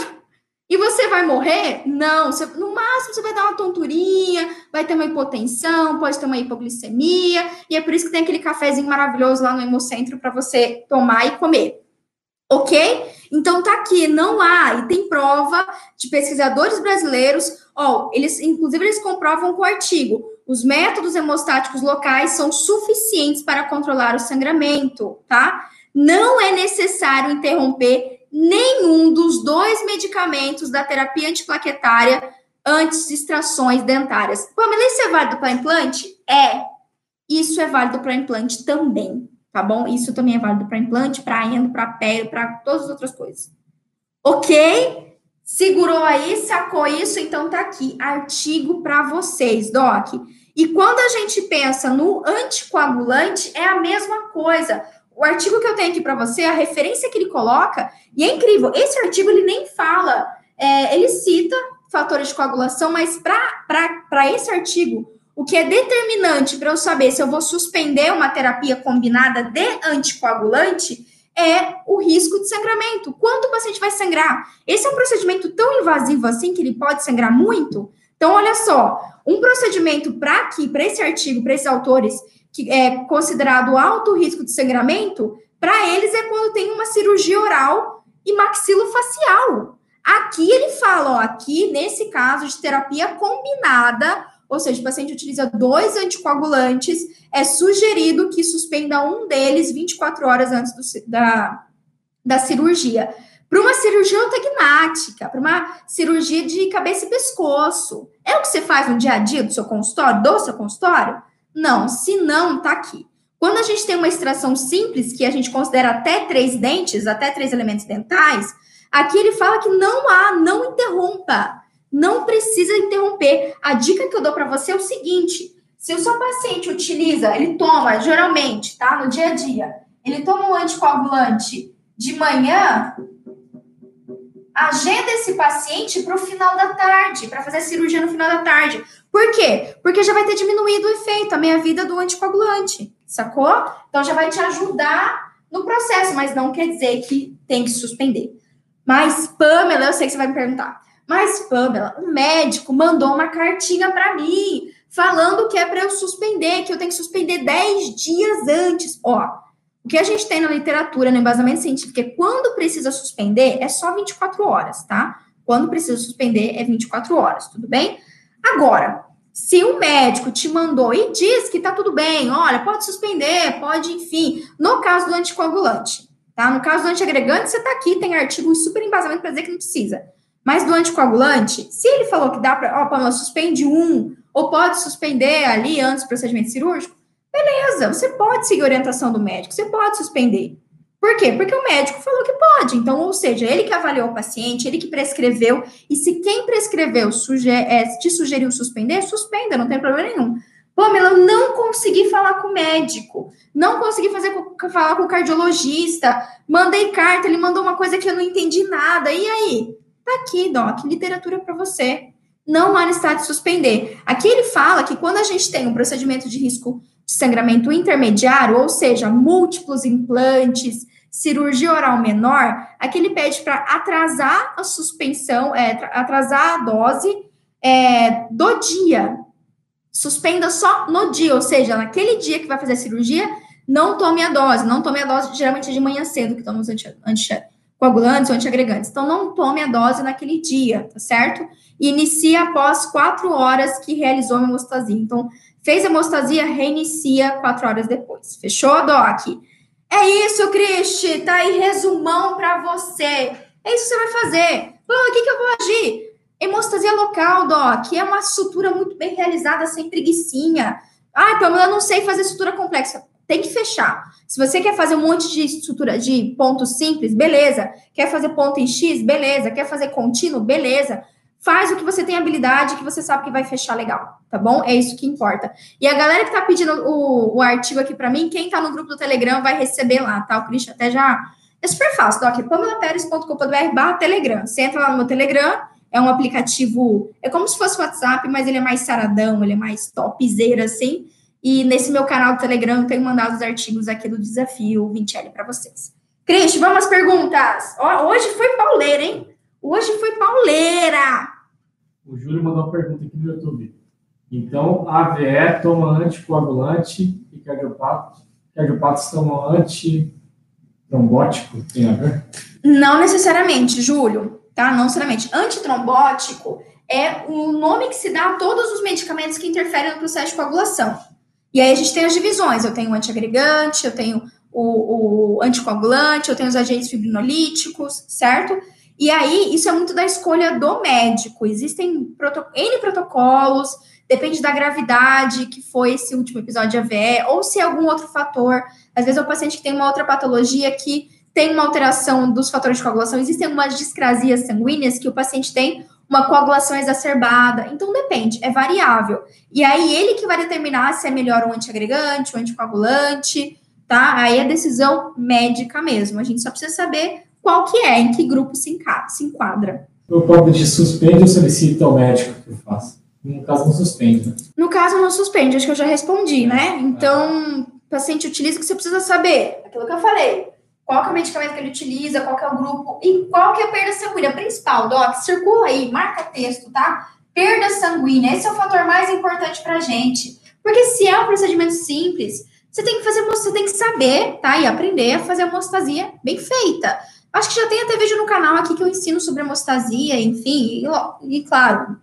e você vai morrer? Não. Você, no máximo, você vai dar uma tonturinha, vai ter uma hipotensão, pode ter uma hipoglicemia. E é por isso que tem aquele cafezinho maravilhoso lá no Hemocentro para você tomar e comer. Ok? Então tá aqui, não há, e tem prova de pesquisadores brasileiros, ó, eles, inclusive, eles comprovam com o artigo. Os métodos hemostáticos locais são suficientes para controlar o sangramento, tá? Não é necessário interromper nenhum dos dois medicamentos da terapia antiplaquetária antes de extrações dentárias. Pamela, isso é válido para implante? É. Isso é válido para implante também, tá bom? Isso também é válido para implante, para endo, para pele, para todas as outras coisas. Ok? Segurou aí, sacou isso? Então tá aqui, artigo para vocês, Doc. E quando a gente pensa no anticoagulante, é a mesma coisa o artigo que eu tenho aqui para você, a referência que ele coloca, e é incrível, esse artigo ele nem fala, é, ele cita fatores de coagulação, mas para esse artigo, o que é determinante para eu saber se eu vou suspender uma terapia combinada de anticoagulante é o risco de sangramento. Quanto o paciente vai sangrar? Esse é um procedimento tão invasivo assim que ele pode sangrar muito? Então, olha só, um procedimento para aqui, para esse artigo, para esses autores, que é considerado alto risco de sangramento, para eles é quando tem uma cirurgia oral e maxilofacial. Aqui ele fala, ó, aqui nesse caso de terapia combinada, ou seja, o paciente utiliza dois anticoagulantes, é sugerido que suspenda um deles 24 horas antes do, da, da cirurgia. Para uma cirurgia autognática, para uma cirurgia de cabeça e pescoço. É o que você faz no dia a dia do seu consultório, do seu consultório? Não, se não, tá aqui. Quando a gente tem uma extração simples, que a gente considera até três dentes, até três elementos dentais, aqui ele fala que não há, não interrompa. Não precisa interromper. A dica que eu dou para você é o seguinte: se o seu paciente utiliza, ele toma, geralmente, tá? No dia a dia, ele toma um anticoagulante de manhã, agenda esse paciente para o final da tarde, para fazer cirurgia no final da tarde. Por quê? Porque já vai ter diminuído o efeito, a meia-vida do anticoagulante, sacou? Então já vai te ajudar no processo, mas não quer dizer que tem que suspender. Mas, Pamela, eu sei que você vai me perguntar. Mas, Pamela, o médico mandou uma cartinha para mim falando que é para eu suspender, que eu tenho que suspender 10 dias antes. Ó, o que a gente tem na literatura, no embasamento científico, é quando precisa suspender, é só 24 horas, tá? Quando precisa suspender, é 24 horas, tudo bem? Agora, se o médico te mandou e diz que tá tudo bem, olha, pode suspender, pode, enfim, no caso do anticoagulante, tá? No caso do antiagregante, você tá aqui, tem artigo super embasamento para dizer que não precisa. Mas do anticoagulante, se ele falou que dá para, ó, Pamela, suspende um, ou pode suspender ali antes do procedimento cirúrgico, beleza, você pode seguir a orientação do médico, você pode suspender. Por quê? Porque o médico falou que pode. Então, ou seja, ele que avaliou o paciente, ele que prescreveu, e se quem prescreveu suge é, te sugeriu suspender, suspenda, não tem problema nenhum. Pamela, eu não consegui falar com o médico, não consegui fazer falar com o cardiologista, mandei carta, ele mandou uma coisa que eu não entendi nada. E aí? Tá aqui, Doc, literatura para você. Não há necessidade de suspender. Aqui ele fala que quando a gente tem um procedimento de risco de sangramento intermediário, ou seja, múltiplos implantes, cirurgia oral menor, aqui ele pede para atrasar a suspensão, é, atrasar a dose é, do dia. Suspenda só no dia, ou seja, naquele dia que vai fazer a cirurgia, não tome a dose. Não tome a dose, geralmente é de manhã cedo que tomamos anticoagulantes ou antiagregantes. Então, não tome a dose naquele dia, tá certo? E inicia após quatro horas que realizou a hemostasia. Então, fez a hemostasia, reinicia quatro horas depois. Fechou, Doc? É isso, Cristi. Tá aí resumão para você. É isso que você vai fazer. o que, que eu vou agir? Hemostasia local, Doc, é uma sutura muito bem realizada, sem preguiçinha. Ah, Pamela, eu não sei fazer sutura complexa tem que fechar. Se você quer fazer um monte de estrutura de pontos simples, beleza. Quer fazer ponto em X, beleza. Quer fazer contínuo, beleza. Faz o que você tem habilidade, que você sabe que vai fechar legal, tá bom? É isso que importa. E a galera que tá pedindo o, o artigo aqui para mim, quem tá no grupo do Telegram vai receber lá, tá? O Christian até já. É super fácil, Doc. pamelaperes.com.br barra Telegram. Você entra lá no meu Telegram, é um aplicativo, é como se fosse o WhatsApp, mas ele é mais saradão, ele é mais topzera, assim. E nesse meu canal do Telegram eu tenho mandado os artigos aqui do desafio 20L para vocês. Cris, vamos às perguntas. Ó, hoje foi pauleira, hein? Hoje foi pauleira. O Júlio mandou uma pergunta aqui no YouTube. Então, AVE toma anticoagulante e cardiopatos, cardiopatos tomam antitrombótico? Tem a ver? Não necessariamente, Júlio. Tá? Não necessariamente. Antitrombótico é o nome que se dá a todos os medicamentos que interferem no processo de coagulação. E aí a gente tem as divisões, eu tenho o antiagregante, eu tenho o, o anticoagulante, eu tenho os agentes fibrinolíticos, certo? E aí, isso é muito da escolha do médico. Existem proto N protocolos, depende da gravidade que foi esse último episódio de AVE, ou se é algum outro fator. Às vezes é o paciente que tem uma outra patologia que tem uma alteração dos fatores de coagulação. Existem algumas discrasias sanguíneas que o paciente tem uma coagulação exacerbada. Então depende, é variável. E aí ele que vai determinar se é melhor um antiagregante, um anticoagulante, tá? Aí é decisão médica mesmo. A gente só precisa saber qual que é, em que grupo se, se enquadra. No ponto de suspende ou solicita ao médico que eu faça? No caso, não suspende, né? No caso, não suspende, acho que eu já respondi, né? Então, paciente utiliza o que você precisa saber. Aquilo que eu falei qual é o medicamento que ele utiliza, qual é o grupo e qual que é a perda sanguínea principal, Doc. Circula aí, marca texto, tá? Perda sanguínea, esse é o fator mais importante pra gente. Porque se é um procedimento simples, você tem que fazer, você tem que saber, tá? E aprender a fazer a hemostasia bem feita. Acho que já tem até vídeo no canal aqui que eu ensino sobre hemostasia, enfim, e, e claro,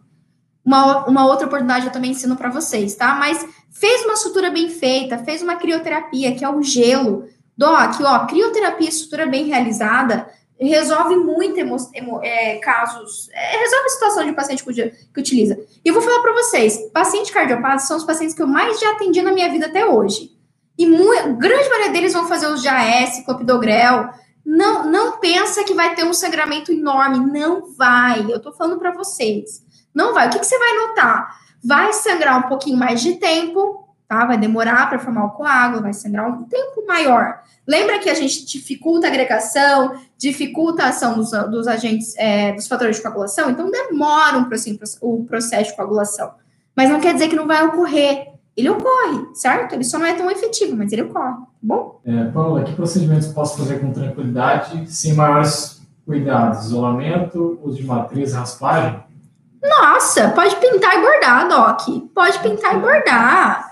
uma, uma outra oportunidade eu também ensino para vocês, tá? Mas fez uma sutura bem feita, fez uma crioterapia, que é o gelo, Doc, ó, crioterapia estrutura bem realizada resolve muito emo, emo, é, casos, é, resolve a situação de paciente que, que utiliza. E eu vou falar para vocês, paciente cardiopata são os pacientes que eu mais já atendi na minha vida até hoje. E muito, grande maioria deles vão fazer os JAS, clopidogrel. Não, não pensa que vai ter um sangramento enorme, não vai. Eu tô falando para vocês. Não vai. O que, que você vai notar? Vai sangrar um pouquinho mais de tempo, tá? Vai demorar para formar o coágulo, vai sangrar um tempo maior. Lembra que a gente dificulta a agregação, dificulta a ação dos, dos agentes, é, dos fatores de coagulação? Então, demora um, assim, o processo de coagulação. Mas não quer dizer que não vai ocorrer. Ele ocorre, certo? Ele só não é tão efetivo, mas ele ocorre, tá bom? É, Paula, que procedimentos posso fazer com tranquilidade, sem maiores cuidados? Isolamento, uso de matriz, raspagem? Nossa, pode pintar e bordar, Doc. Pode pintar e bordar.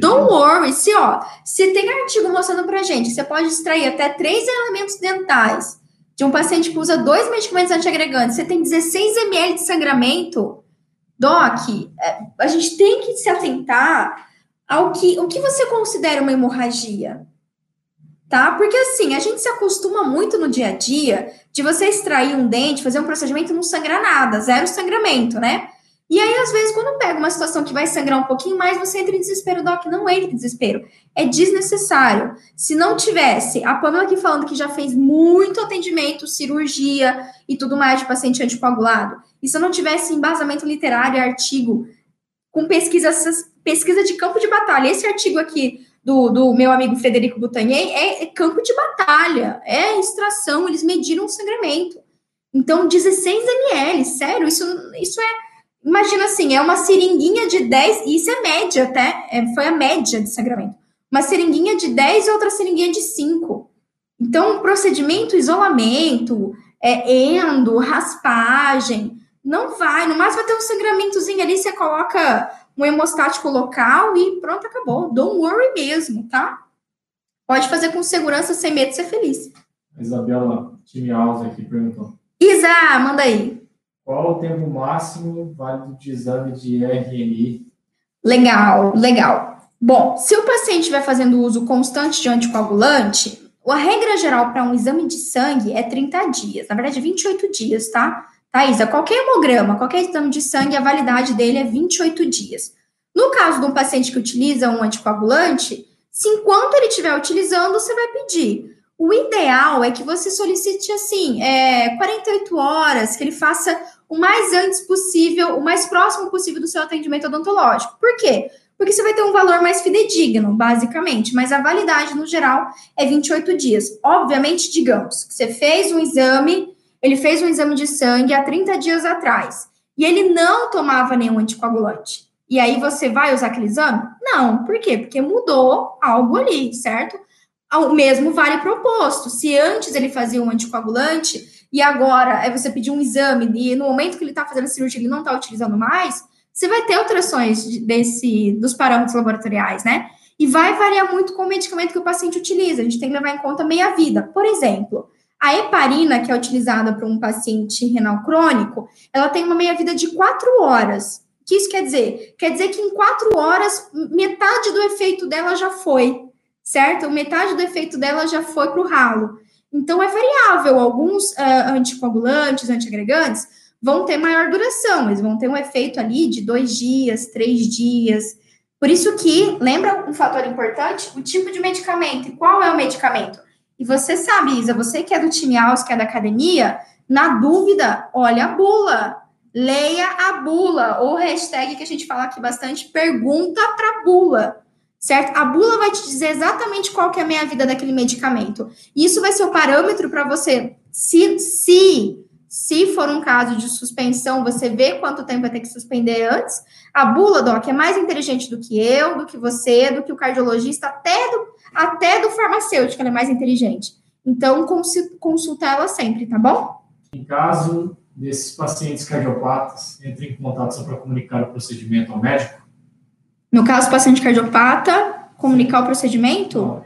Don't worry. Se, ó, se tem artigo mostrando pra gente você pode extrair até três elementos dentais de um paciente que usa dois medicamentos antiagregantes, você tem 16 ml de sangramento, Doc, é, a gente tem que se atentar ao que, o que você considera uma hemorragia tá? Porque assim, a gente se acostuma muito no dia a dia de você extrair um dente, fazer um procedimento e não sangrar nada, zero sangramento, né? E aí, às vezes, quando pega uma situação que vai sangrar um pouquinho mais, você entra em desespero, Doc, não entra em desespero. É desnecessário. Se não tivesse a Pamela aqui falando que já fez muito atendimento, cirurgia e tudo mais de paciente anticoagulado, e se não tivesse embasamento literário, artigo com pesquisa, pesquisa de campo de batalha, esse artigo aqui do, do meu amigo Frederico Butanier é, é, campo de batalha, é extração, eles mediram o sangramento. Então, 16 ml, sério, isso, isso é Imagina assim, é uma seringuinha de 10, isso é média até, é, foi a média de sangramento. Uma seringuinha de 10 e outra seringuinha de 5. Então, procedimento, isolamento, é, endo, raspagem, não vai. No máximo vai ter um sangramentozinho ali, você coloca um hemostático local e pronto, acabou. Don't worry mesmo, tá? Pode fazer com segurança, sem medo de ser feliz. A Isabela Time Alves aqui perguntou. Isa, manda aí. Qual o tempo máximo válido de exame de RNI? Legal, legal. Bom, se o paciente estiver fazendo uso constante de anticoagulante, a regra geral para um exame de sangue é 30 dias, na verdade 28 dias, tá? Thaisa, qualquer hemograma, qualquer exame de sangue, a validade dele é 28 dias. No caso de um paciente que utiliza um anticoagulante, se enquanto ele estiver utilizando, você vai pedir. O ideal é que você solicite assim, é, 48 horas, que ele faça o mais antes possível, o mais próximo possível do seu atendimento odontológico. Por quê? Porque você vai ter um valor mais fidedigno, basicamente, mas a validade no geral é 28 dias. Obviamente, digamos que você fez um exame, ele fez um exame de sangue há 30 dias atrás e ele não tomava nenhum anticoagulante. E aí você vai usar aquele exame? Não, por quê? Porque mudou algo ali, certo? O mesmo vale proposto. Se antes ele fazia um anticoagulante e agora é você pedir um exame e no momento que ele está fazendo a cirurgia ele não está utilizando mais, você vai ter alterações desse dos parâmetros laboratoriais, né? E vai variar muito com o medicamento que o paciente utiliza. A gente tem que levar em conta meia vida. Por exemplo, a heparina, que é utilizada para um paciente renal crônico, ela tem uma meia vida de quatro horas. O que isso quer dizer? Quer dizer que em quatro horas, metade do efeito dela já foi, certo? Metade do efeito dela já foi para o ralo. Então, é variável. Alguns uh, anticoagulantes, antiagregantes, vão ter maior duração, eles vão ter um efeito ali de dois dias, três dias. Por isso que, lembra um fator importante? O tipo de medicamento. E qual é o medicamento? E você sabe, Isa, você que é do time Aus, que é da academia, na dúvida, olha a bula leia a bula, ou hashtag que a gente fala aqui bastante, pergunta para bula, certo? A bula vai te dizer exatamente qual que é a meia vida daquele medicamento. E isso vai ser o parâmetro para você, se, se, se for um caso de suspensão, você vê quanto tempo vai ter que suspender antes. A bula, Doc, é mais inteligente do que eu, do que você, do que o cardiologista, até do, até do farmacêutico, ela é mais inteligente. Então, consulta ela sempre, tá bom? Em caso desses pacientes cardiopatas entre em contato só para comunicar o procedimento ao médico? No caso, paciente cardiopata, comunicar o procedimento?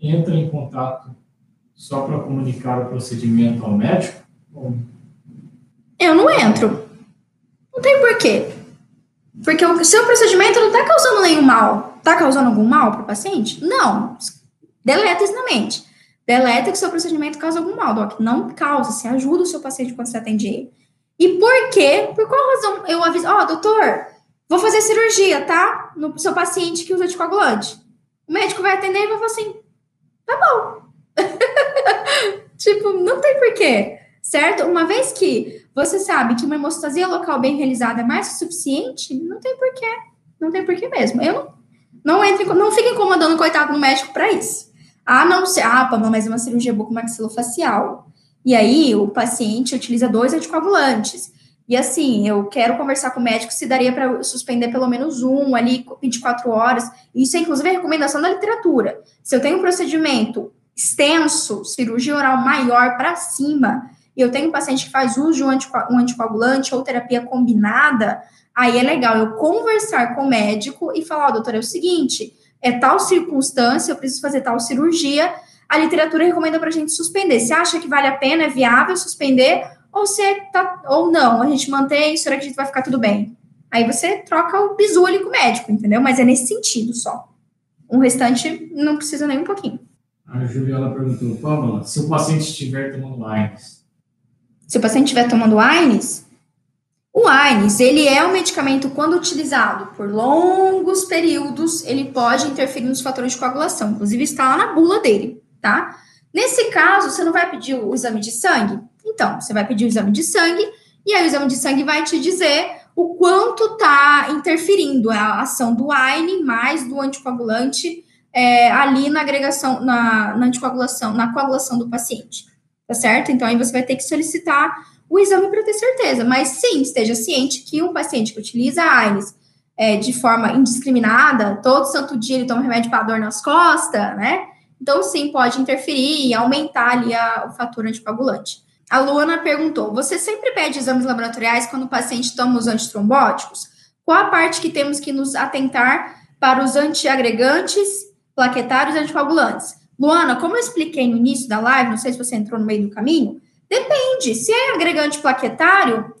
Entra em contato só para comunicar o procedimento ao médico? Eu não entro. Não tem porquê. Porque o seu procedimento não está causando nenhum mal. Está causando algum mal para o paciente? Não. Deleta isso na mente. Deleta que seu procedimento causa algum mal, Doc. Não causa, você ajuda o seu paciente quando você atende ele. E por quê? Por qual razão eu aviso? Ó, oh, doutor, vou fazer cirurgia, tá? No seu paciente que usa anticoagulante. O médico vai atender e vai falar assim: tá bom. tipo, não tem porquê, certo? Uma vez que você sabe que uma hemostasia local bem realizada é mais que suficiente, não tem porquê. Não tem porquê mesmo. Eu não, não entre, não fique incomodando o coitado do médico para isso. A não ser, ah, Pamela, mas é uma cirurgia bucomaxilofacial. E aí o paciente utiliza dois anticoagulantes. E assim, eu quero conversar com o médico se daria para suspender pelo menos um ali 24 horas. Isso é inclusive a recomendação da literatura. Se eu tenho um procedimento extenso, cirurgia oral maior para cima, e eu tenho um paciente que faz uso de um, um anticoagulante ou terapia combinada, aí é legal eu conversar com o médico e falar, oh, doutor, é o seguinte, é tal circunstância, eu preciso fazer tal cirurgia, a literatura recomenda para a gente suspender. Você acha que vale a pena, é viável suspender, ou você tá, ou não, a gente mantém, será que vai ficar tudo bem? Aí você troca o bisu ali com o médico, entendeu? Mas é nesse sentido só. O restante não precisa nem um pouquinho. A Juliana perguntou, Pamela, se o paciente estiver tomando AINES? Se o paciente estiver tomando AINES, o AINES, ele é um medicamento, quando utilizado por longos períodos, ele pode interferir nos fatores de coagulação. Inclusive, está lá na bula dele, tá? Nesse caso, você não vai pedir o exame de sangue? Então, você vai pedir o exame de sangue, e aí o exame de sangue vai te dizer o quanto está interferindo a ação do AINE mais do anticoagulante é, ali na agregação, na, na anticoagulação, na coagulação do paciente, tá certo? Então, aí você vai ter que solicitar o exame para ter certeza. Mas sim, esteja ciente que um paciente que utiliza AINES é, de forma indiscriminada, todo santo dia ele toma remédio para dor nas costas, né? Então, sim, pode interferir e aumentar ali a, o fator anticoagulante. A Luana perguntou: você sempre pede exames laboratoriais quando o paciente toma os antitrombóticos? Qual a parte que temos que nos atentar para os antiagregantes, plaquetários e anticoagulantes? Luana, como eu expliquei no início da live, não sei se você entrou no meio do caminho, depende. Se é agregante plaquetário,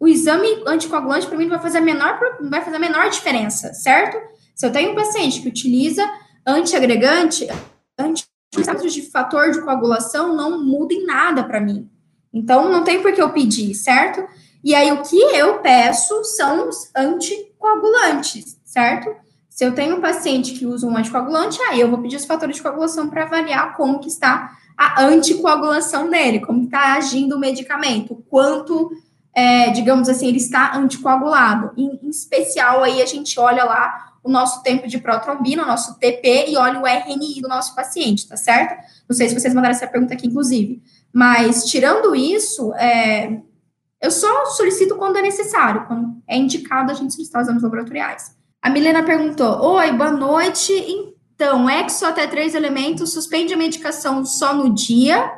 o exame anticoagulante para mim não vai fazer a menor, vai fazer a menor diferença, certo? Se eu tenho um paciente que utiliza antiagregante, antiagregantes de fator de coagulação não muda em nada para mim. Então, não tem por que eu pedir, certo? E aí, o que eu peço são os anticoagulantes, certo? Se eu tenho um paciente que usa um anticoagulante, aí eu vou pedir os fatores de coagulação para avaliar como que está a anticoagulação dele, como está agindo o medicamento, quanto é, digamos assim, ele está anticoagulado. Em, em, especial, aí a gente olha lá o nosso tempo de protrombina, o nosso TP, e olha o RNI do nosso paciente, tá certo? Não sei se vocês mandaram essa pergunta aqui, inclusive. Mas, tirando isso, é, eu só solicito quando é necessário, quando é indicado a gente solicitar exames laboratoriais. A Milena perguntou: Oi, boa noite. Então, exo até três elementos, suspende a medicação só no dia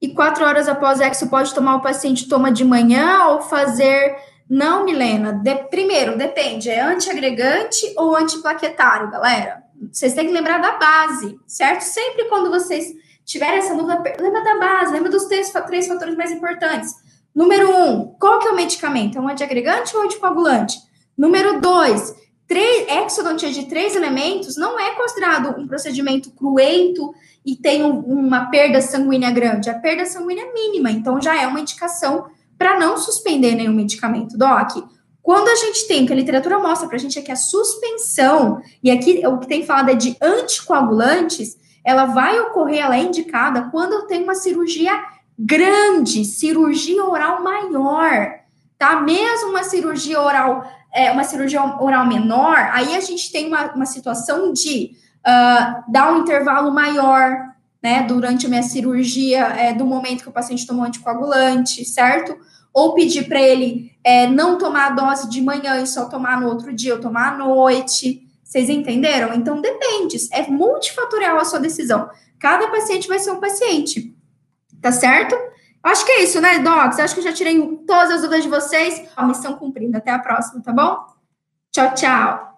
e quatro horas após exo pode tomar o paciente toma de manhã ou fazer. Não, Milena. De, primeiro, depende. É antiagregante ou antiplaquetário, galera? Vocês têm que lembrar da base, certo? Sempre quando vocês tiverem essa dúvida, lembra da base, lembra dos três, três fatores mais importantes. Número um, qual que é o medicamento? É um antiagregante ou anticoagulante? Número dois, três, exodontia de três elementos não é considerado um procedimento cruento e tem um, uma perda sanguínea grande. A perda sanguínea é mínima, então já é uma indicação para não suspender nenhum medicamento. Doc, quando a gente tem, que a literatura mostra para a gente é que a suspensão, e aqui o que tem falado é de anticoagulantes, ela vai ocorrer, ela é indicada quando eu tenho uma cirurgia grande, cirurgia oral maior, tá? Mesmo uma cirurgia oral, é, uma cirurgia oral menor, aí a gente tem uma, uma situação de uh, dar um intervalo maior, né, durante a minha cirurgia, é, do momento que o paciente tomou anticoagulante, certo? Ou pedir para ele é, não tomar a dose de manhã e só tomar no outro dia, ou tomar à noite. Vocês entenderam? Então depende, é multifatorial a sua decisão. Cada paciente vai ser um paciente, tá certo? Acho que é isso, né, Docs? Acho que eu já tirei todas as dúvidas de vocês. A missão cumprida. Até a próxima, tá bom? Tchau, tchau.